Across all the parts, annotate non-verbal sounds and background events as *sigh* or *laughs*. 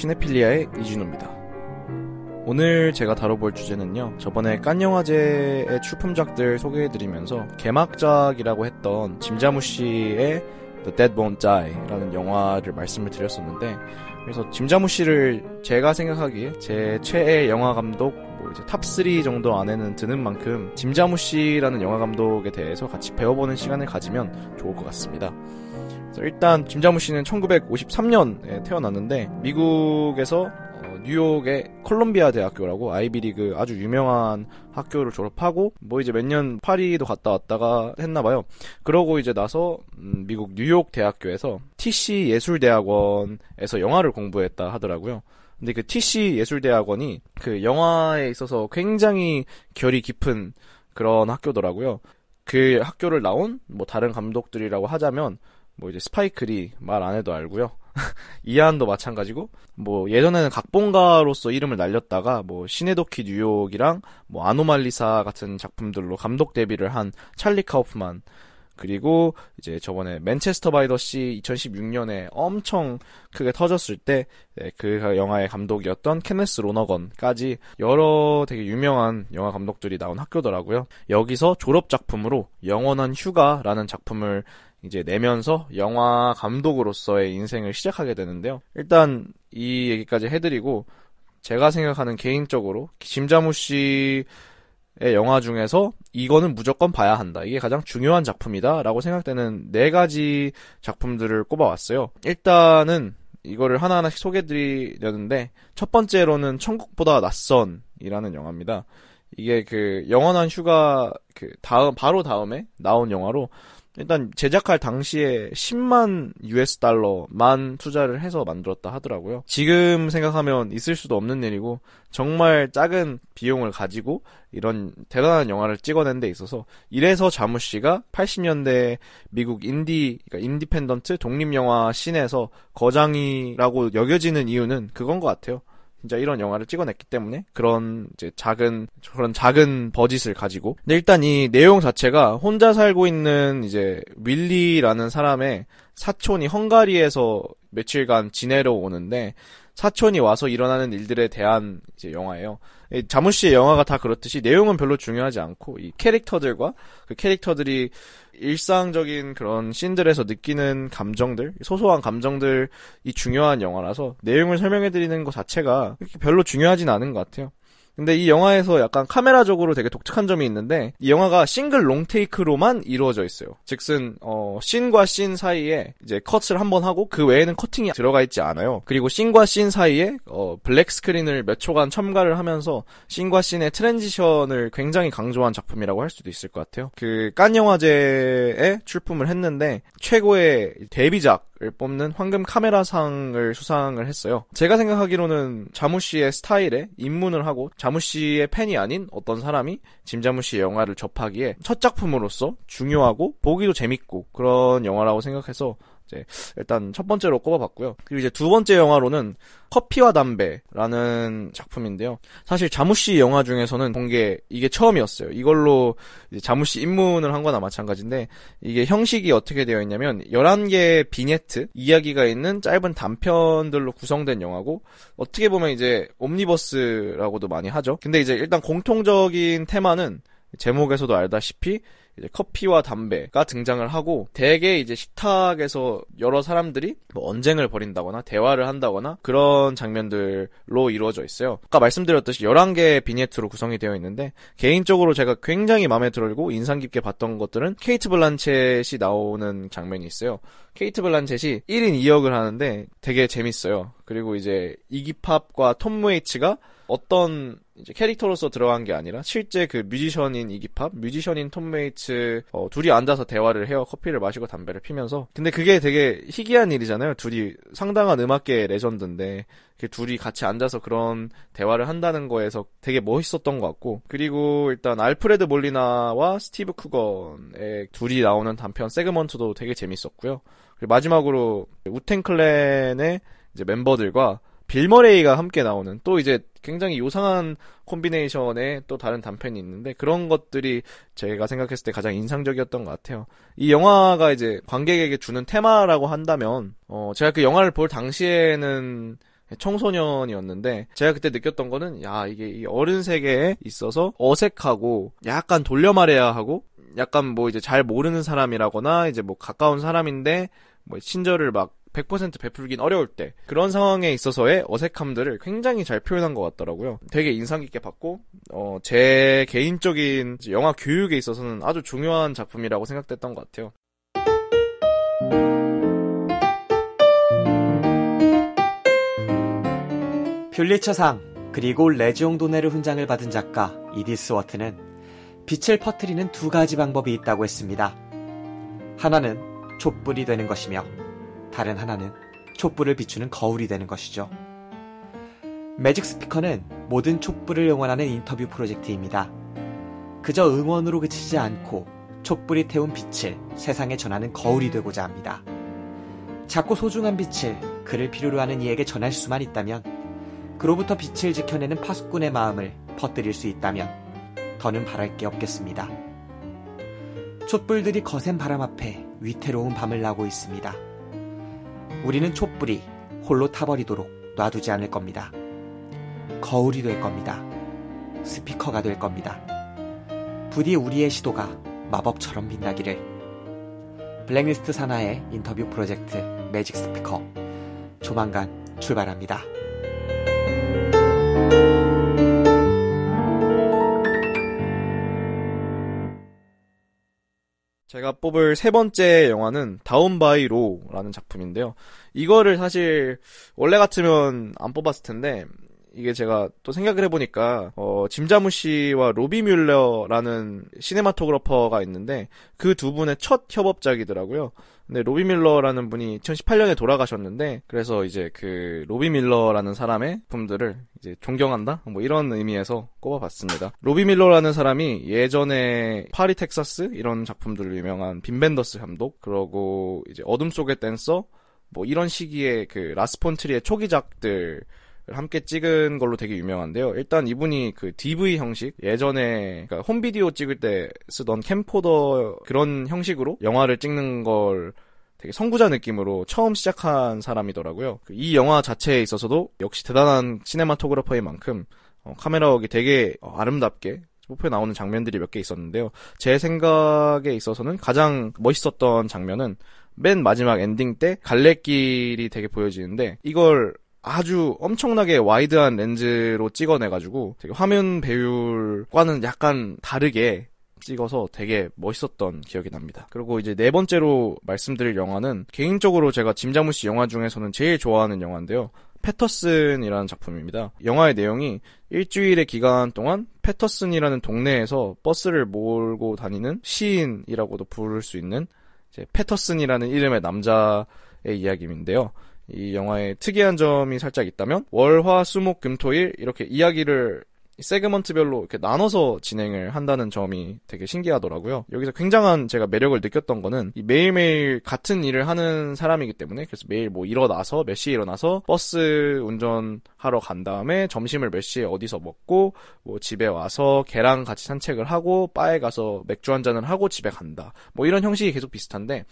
시네필리아의 이진우입니다. 오늘 제가 다뤄볼 주제는요. 저번에 칸 영화제의 출품작들 소개해드리면서 개막작이라고 했던 짐 자무시의 The Dead Won't Die라는 영화를 말씀을 드렸었는데 그래서 짐 자무시를 제가 생각하기에 제 최애 영화 감독 뭐 이제 top 3 정도 안에는 드는 만큼 짐 자무시라는 영화 감독에 대해서 같이 배워보는 시간을 가지면 좋을 것 같습니다. 일단 짐자무 씨는 1953년에 태어났는데 미국에서 뉴욕의 콜롬비아 대학교라고 아이비리그 아주 유명한 학교를 졸업하고 뭐 이제 몇 년 파리도 갔다 왔다가 했나 봐요. 그러고 이제 나서 음, 미국 뉴욕 대학교에서 TC 예술대학원에서 영화를 공부했다 하더라고요. 근데 그 TC 예술대학원이 그 영화에 있어서 굉장히 결이 깊은 그런 학교더라고요. 그 학교를 나온 뭐 다른 감독들이라고 하자면 뭐 이제 스파이크 리 말 안 해도 알고요. *laughs* 이안도 마찬가지고 뭐 예전에는 각본가로서 이름을 날렸다가 뭐 시네도키 뉴욕이랑 뭐 아노말리사 같은 작품들로 감독 데뷔를 한 찰리 카우프만 그리고 이제 저번에 맨체스터 바이 더 씨 2016년에 엄청 크게 터졌을 때 그 네, 영화의 감독이었던 케네스 로너건까지 여러 되게 유명한 영화 감독들이 나온 학교더라고요. 여기서 졸업 작품으로 영원한 휴가라는 작품을 이제 내면서 영화 감독으로서의 인생을 시작하게 되는데요. 일단 이 얘기까지 해드리고 제가 생각하는 개인적으로 짐자무 씨의 영화 중에서 이거는 무조건 봐야 한다. 이게 가장 중요한 작품이다. 라고 생각되는 네 가지 작품들을 꼽아왔어요. 일단은 이거를 하나하나씩 소개해드리려는데 첫 번째로는 천국보다 낯선이라는 영화입니다. 이게 그 영원한 휴가 그 다음 바로 다음에 나온 영화로 일단 제작할 당시에 10만 US 달러만 투자를 해서 만들었다 하더라고요. 지금 생각하면 있을 수도 없는 일이고 정말 작은 비용을 가지고 이런 대단한 영화를 찍어낸 데 있어서 이래서 자무시가 80년대 미국 인디 그러니까 independent 독립 영화 씬에서 거장이라고 여겨지는 이유는 그건 것 같아요. 진짜 이런 영화를 찍어냈기 때문에 그런 이제 작은 그런 작은 버짓을 가지고. 근데 일단 이 내용 자체가 혼자 살고 있는 이제 윌리라는 사람의 사촌이 헝가리에서 며칠간 지내러 오는데 사촌이 와서 일어나는 일들에 대한 이제 영화예요. 자무시의 영화가 다 그렇듯이 내용은 별로 중요하지 않고 이 캐릭터들과 그 캐릭터들이 일상적인 그런 씬들에서 느끼는 감정들, 소소한 감정들이 중요한 영화라서 내용을 설명해 드리는 것 자체가 별로 중요하진 않은 것 같아요. 근데 이 영화에서 약간 카메라적으로 되게 독특한 점이 있는데 이 영화가 싱글 롱테이크로만 이루어져 있어요. 즉슨 어 씬과 씬 사이에 이제 컷을 한 번 하고 그 외에는 커팅이 들어가 있지 않아요. 그리고 씬과 씬 사이에 어 black screen을 몇 초간 첨가를 하면서 씬과 씬의 transition을 굉장히 강조한 작품이라고 할 수도 있을 것 같아요. 그 깐 영화제에 출품을 했는데 최고의 데뷔작 을 뽑는 황금 카메라상을 수상을 했어요. 제가 생각하기로는 자무 씨의 스타일에 입문을 하고 자무 씨의 팬이 아닌 어떤 사람이 짐자무 씨의 영화를 접하기에 첫 작품으로서 중요하고 보기도 재밌고 그런 영화라고 생각해서 이제 일단 첫 번째로 꼽아봤고요. 그리고 이제 두 번째 영화로는 커피와 담배라는 작품인데요. 사실 자무시 영화 중에서는 본게 이게 처음이었어요. 이걸로 자무시 입문을 한 거나 마찬가지인데 이게 형식이 어떻게 되어 있냐면 11개의 vignette 이야기가 있는 짧은 단편들로 구성된 영화고 어떻게 보면 이제 옴니버스라고도 많이 하죠. 근데 이제 일단 공통적인 테마는 제목에서도 알다시피 이제 커피와 담배가 등장을 하고 대개 이제 식탁에서 여러 사람들이 뭐 언쟁을 벌인다거나 대화를 한다거나 그런 장면들로 이루어져 있어요. 아까 말씀드렸듯이 11개의 vignette로 구성이 되어 있는데 개인적으로 제가 굉장히 마음에 들고 인상 깊게 봤던 것들은 케이트 블란쳇이 나오는 장면이 있어요. 케이트 블란쳇이 1인 2역을 하는데 되게 재밌어요. 그리고 이제 이기팝과 톰 웨이츠가 어떤 이제 캐릭터로서 들어간 게 아니라 실제 그 뮤지션인 이기팝, 뮤지션인 톰 웨이츠 어, 둘이 앉아서 대화를 해요. 커피를 마시고 담배를 피면서. 근데 그게 되게 희귀한 일이잖아요. 둘이 상당한 음악계 레전드인데 그 둘이 같이 앉아서 그런 대화를 한다는 거에서 되게 멋있었던 것 같고 그리고 일단 알프레드 몰리나와 스티브 쿠건의 둘이 나오는 단편 segment도 되게 재밌었고요. 그리고 마지막으로 우텐클랜의 이제 멤버들과 빌머레이가 함께 나오는 또 이제 굉장히 요상한 콤비네이션의 또 다른 단편이 있는데 그런 것들이 제가 생각했을 때 가장 인상적이었던 것 같아요. 이 영화가 이제 관객에게 주는 테마라고 한다면 어 제가 그 영화를 볼 당시에는 청소년이었는데 제가 그때 느꼈던 거는 야 이게 어른 세계에 있어서 어색하고 약간 돌려 말해야 하고 약간 뭐 이제 잘 모르는 사람이라거나 이제 뭐 가까운 사람인데 뭐 친절을 막 100% 베풀긴 어려울 때 그런 상황에 있어서의 어색함들을 굉장히 잘 표현한 것 같더라고요. 되게 인상 깊게 봤고 어, 제 개인적인 영화 교육에 있어서는 아주 중요한 작품이라고 생각됐던 것 같아요. 퓰리처상 그리고 레지옹 도네르 훈장을 받은 작가 이디스 워트는 빛을 퍼뜨리는 두 가지 방법이 있다고 했습니다. 하나는 촛불이 되는 것이며 다른 하나는 촛불을 비추는 거울이 되는 것이죠. 매직 스피커는 모든 촛불을 응원하는 인터뷰 프로젝트입니다. 그저 응원으로 그치지 않고 촛불이 태운 빛을 세상에 전하는 거울이 되고자 합니다. 작고 소중한 빛을 그를 필요로 하는 이에게 전할 수만 있다면 그로부터 빛을 지켜내는 파수꾼의 마음을 퍼뜨릴 수 있다면 더는 바랄 게 없겠습니다. 촛불들이 거센 바람 앞에 위태로운 밤을 나고 있습니다. 우리는 촛불이 홀로 타버리도록 놔두지 않을 겁니다. 거울이 될 겁니다. 스피커가 될 겁니다. 부디 우리의 시도가 마법처럼 빛나기를. 블랙리스트 산하의 인터뷰 프로젝트 매직 스피커 조만간 출발합니다. 제가 뽑을 세 번째 영화는 다운 바이 로라는 작품인데요. 이거를 사실 원래 같으면 안 뽑았을 텐데 이게 제가 또 생각을 해보니까 어, 짐 자무시와 로비 뮬러라는 cinematographer가 있는데 그 두 분의 첫 협업작이더라고요. 근데 로비 밀러라는 분이 2018년에 돌아가셨는데 그래서 이제 그 로비 밀러라는 사람의 작품들을 이제 존경한다 뭐 이런 의미에서 꼽아봤습니다. 로비 밀러라는 사람이 예전에 파리 텍사스 이런 작품들로 유명한 빔 벤더스 감독 그러고 이제 어둠 속의 댄서 뭐 이런 시기에 그 라스 폰 트리에 초기작들 함께 찍은 걸로 되게 유명한데요. 일단 이분이 그 DV 형식 예전에 그러니까 홈비디오 찍을 때 쓰던 캠코더 그런 형식으로 영화를 찍는 걸 되게 선구자 느낌으로 처음 시작한 사람이더라고요. 그이 영화 자체에 있어서도 역시 대단한 cinematographer인 만큼 어, camera work이 되게 어, 아름답게 목표에 나오는 장면들이 몇 개 있었는데요. 제 생각에 있어서는 가장 멋있었던 장면은 맨 마지막 엔딩 때 갈래길이 되게 보여지는데 이걸 아주 엄청나게 wide한 렌즈로 찍어내가지고 되게 화면 배율과는 약간 다르게 찍어서 되게 멋있었던 기억이 납니다. 그리고 이제 네 번째로 말씀드릴 영화는 개인적으로 제가 짐자무 씨 영화 중에서는 제일 좋아하는 영화인데요. 패터슨이라는 작품입니다. 영화의 내용이 일주일의 기간 동안 패터슨이라는 동네에서 버스를 몰고 다니는 시인이라고도 부를 수 있는 패터슨이라는 이름의 남자의 이야기인데요. 이 영화의 특이한 점이 살짝 있다면 월, 화, 수, 목, 금, 토, 일 이렇게 이야기를 세그먼트별로 이렇게 나눠서 진행을 한다는 점이 되게 신기하더라고요. 여기서 굉장한 제가 매력을 느꼈던 거는 매일매일 같은 일을 하는 사람이기 때문에 그래서 매일 뭐 일어나서 몇 시에 일어나서 버스 운전하러 간 다음에 점심을 몇 시에 어디서 먹고 뭐 집에 와서 걔랑 같이 산책을 하고 바에 가서 맥주 한 잔을 하고 집에 간다. 뭐 이런 형식이 계속 비슷한데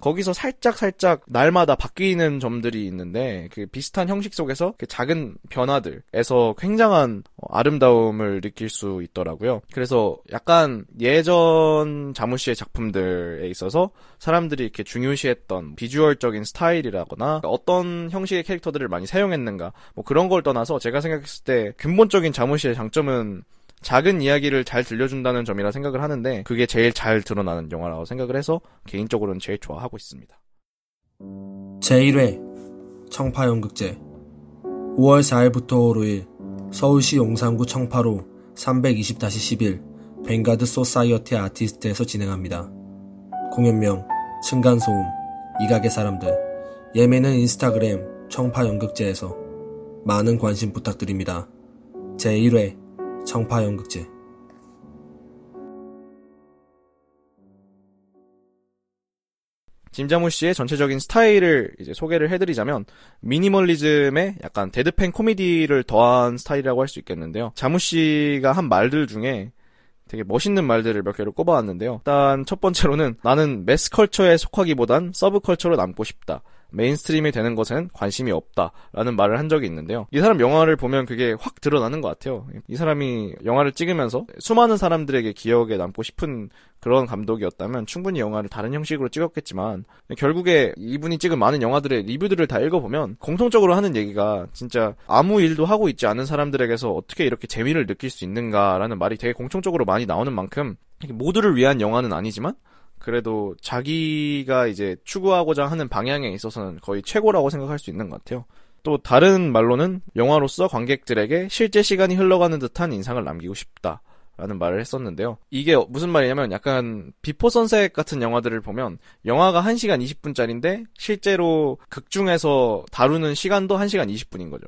거기서 살짝 살짝 날마다 바뀌는 점들이 있는데 그 비슷한 형식 속에서 그 작은 변화들에서 굉장한 아름다움을 느낄 수 있더라고요. 그래서 약간 예전 자무 씨의 작품들에 있어서 사람들이 이렇게 중요시했던 비주얼적인 스타일이라거나 어떤 형식의 캐릭터들을 많이 사용했는가 뭐 그런 걸 떠나서 제가 생각했을 때 근본적인 자무 씨의 장점은 작은 이야기를 잘 들려준다는 점이라 생각을 하는데 그게 제일 잘 드러나는 영화라고 생각을 해서 개인적으로는 제일 좋아하고 있습니다. 제1회 청파연극제 5월 4일부터 5일 서울시 용산구 청파로 320-11 벵가드 소사이어티 아티스트에서 진행합니다. 공연명 층간소음 이가게 사람들 예매는 인스타그램 청파연극제에서 많은 관심 부탁드립니다. 제1회 청파연극제 짐 자무시의 전체적인 스타일을 이제 소개를 해드리자면 미니멀리즘에 약간 deadpan 코미디를 더한 스타일이라고 할 수 있겠는데요. 자무시가 한 말들 중에 되게 멋있는 말들을 몇 개를 꼽아왔는데요. 일단 첫 번째로는 나는 mass culture에 속하기보단 subculture로 남고 싶다. mainstream이 되는 것에는 관심이 없다라는 말을 한 적이 있는데요. 이 사람 영화를 보면 그게 확 드러나는 것 같아요. 이 사람이 영화를 찍으면서 수많은 사람들에게 기억에 남고 싶은 그런 감독이었다면 충분히 영화를 다른 형식으로 찍었겠지만 결국에 이분이 찍은 많은 영화들의 리뷰들을 다 읽어보면 공통적으로 하는 얘기가 진짜 아무 일도 하고 있지 않은 사람들에게서 어떻게 이렇게 재미를 느낄 수 있는가라는 말이 되게 공통적으로 많이 나오는 만큼 모두를 위한 영화는 아니지만 그래도 자기가 이제 추구하고자 하는 방향에 있어서는 거의 최고라고 생각할 수 있는 것 같아요. 또 다른 말로는 영화로서 관객들에게 실제 시간이 흘러가는 듯한 인상을 남기고 싶다. 라는 말을 했었는데요. 이게 무슨 말이냐면 약간 비포 선셋 같은 영화들을 보면 영화가 1시간 20분짜리인데 실제로 극 중에서 다루는 시간도 1시간 20분인 거죠.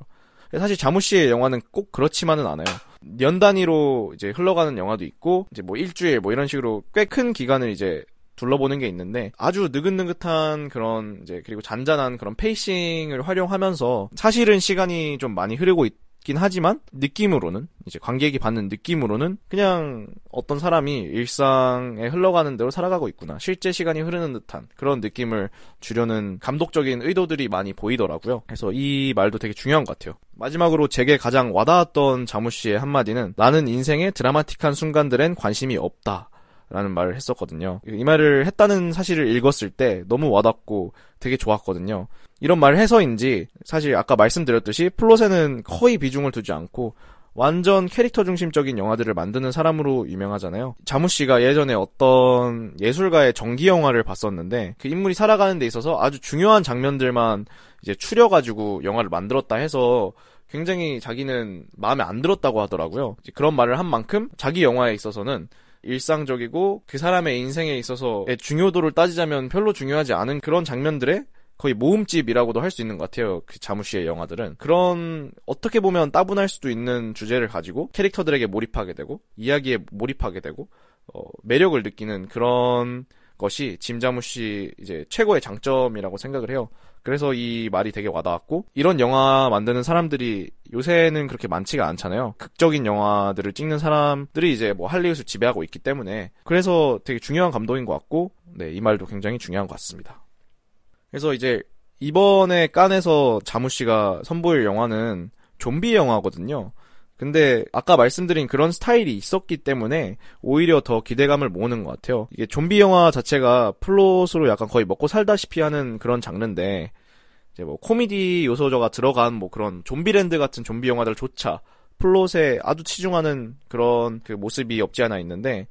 사실 자무시의 영화는 꼭 그렇지만은 않아요. 년 단위로 이제 흘러가는 영화도 있고 이제 뭐 일주일 뭐 이런 식으로 꽤 큰 기간을 이제 둘러보는 게 있는데 아주 느긋느긋한 그런 이제 그리고 잔잔한 그런 pacing을 활용하면서 사실은 시간이 좀 많이 흐르고 있 긴 하지만 느낌으로는 이제 관객이 받는 느낌으로는 그냥 어떤 사람이 일상에 흘러가는 대로 살아가고 있구나. 실제 시간이 흐르는 듯한 그런 느낌을 주려는 감독적인 의도들이 많이 보이더라고요. 그래서 이 말도 되게 중요한 것 같아요. 마지막으로 제게 가장 와닿았던 자무 씨의 한마디는 나는 인생의 드라마틱한 순간들엔 관심이 없다 라는 말을 했었거든요. 이 말을 했다는 사실을 읽었을 때 너무 와닿고 되게 좋았거든요. 이런 말을 해서인지 사실 아까 말씀드렸듯이 플롯에는 거의 비중을 두지 않고 완전 캐릭터 중심적인 영화들을 만드는 사람으로 유명하잖아요. 자무 씨가 예전에 어떤 예술가의 전기 영화를 봤었는데 그 인물이 살아가는 데 있어서 아주 중요한 장면들만 이제 추려가지고 영화를 만들었다 해서 굉장히 자기는 마음에 안 들었다고 하더라고요. 그런 말을 한 만큼 자기 영화에 있어서는 일상적이고 그 사람의 인생에 있어서의 중요도를 따지자면 별로 중요하지 않은 그런 장면들에 거의 모음집이라고도 할 수 있는 것 같아요. 그 자무시의 영화들은. 그런, 어떻게 보면 따분할 수도 있는 주제를 가지고 캐릭터들에게 몰입하게 되고, 이야기에 몰입하게 되고, 어, 매력을 느끼는 그런 것이 짐 자무시 이제 최고의 장점이라고 생각을 해요. 그래서 이 말이 되게 와닿았고 이런 영화 만드는 사람들이 요새는 그렇게 많지가 않잖아요. 극적인 영화들을 찍는 사람들이 이제 뭐 할리우드를 지배하고 있기 때문에 그래서 되게 중요한 감독인 것 같고 네, 이 말도 굉장히 중요한 것 같습니다. 그래서 이제 이번에 칸에서 자무시가 선보일 영화는 좀비 영화거든요. 근데 아까 말씀드린 그런 스타일이 있었기 때문에 오히려 더 기대감을 모으는 것 같아요. 이게 좀비 영화 자체가 플롯으로 약간 거의 먹고 살다시피 하는 그런 장르인데 이제 뭐 코미디 요소가 들어간 뭐 그런 좀비랜드 같은 좀비 영화들조차 플롯에 아주 치중하는 그런 그 모습이 없지 않아 있는데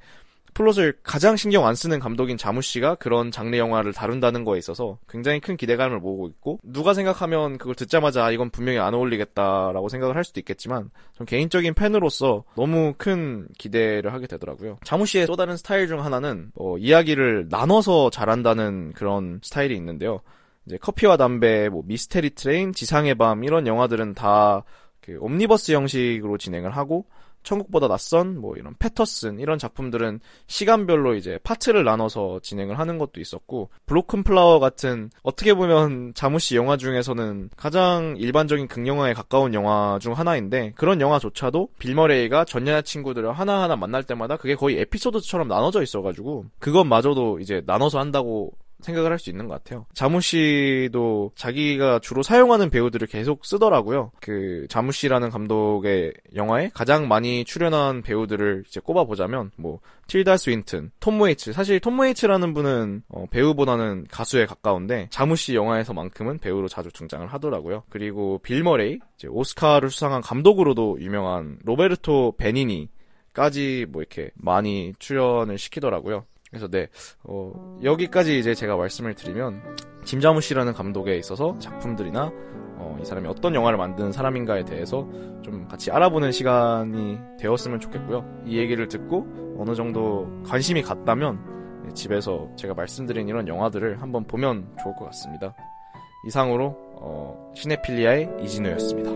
플롯을 가장 신경 안 쓰는 감독인 자무시가 그런 장르 영화를 다룬다는 거에 있어서 굉장히 큰 기대감을 모으고 있고 누가 생각하면 그걸 듣자마자 아, 이건 분명히 안 어울리겠다라고 생각을 할 수도 있겠지만 전 개인적인 팬으로서 너무 큰 기대를 하게 되더라고요. 자무시의 또 다른 스타일 중 하나는 어, 이야기를 나눠서 잘한다는 그런 스타일이 있는데요. 이제 커피와 담배, 뭐 미스테리 트레인, 지상의 밤 이런 영화들은 다 그 옴니버스 형식으로 진행을 하고 천국보다 낯선 뭐 이런 패터슨 이런 작품들은 시간별로 이제 파트를 나눠서 진행을 하는 것도 있었고 브로큰 플라워 같은 어떻게 보면 자무시 영화 중에서는 가장 일반적인 극영화에 가까운 영화 중 하나인데 그런 영화조차도 빌 머레이가 전 여자친구들을 하나하나 만날 때마다 그게 거의 에피소드처럼 나눠져 있어가지고 그것마저도 이제 나눠서 한다고 생각을 할 수 있는 것 같아요. 자무시도 자기가 주로 사용하는 배우들을 계속 쓰더라고요. 그 자무시라는 감독의 영화에 가장 많이 출연한 배우들을 이제 꼽아 보자면 뭐 틸다 스윈튼, 톰 웨이츠. 사실 톰 웨이츠라는 분은 어, 배우보다는 가수에 가까운데 자무시 영화에서만큼은 배우로 자주 등장을 하더라고요. 그리고 빌 머레이, 오스카를 수상한 감독으로도 유명한 로베르토 베니니 까지 뭐 이렇게 많이 출연을 시키더라고요. 그래서 네 어, 여기까지 이제 제가 말씀을 드리면 짐자무시라는 감독에 있어서 작품들이나 어, 이 사람이 어떤 영화를 만드는 사람인가에 대해서 좀 같이 알아보는 시간이 되었으면 좋겠고요. 이 얘기를 듣고 어느 정도 관심이 갔다면 네, 집에서 제가 말씀드린 이런 영화들을 한번 보면 좋을 것 같습니다. 이상으로 어, 시네필리아의 이진우였습니다.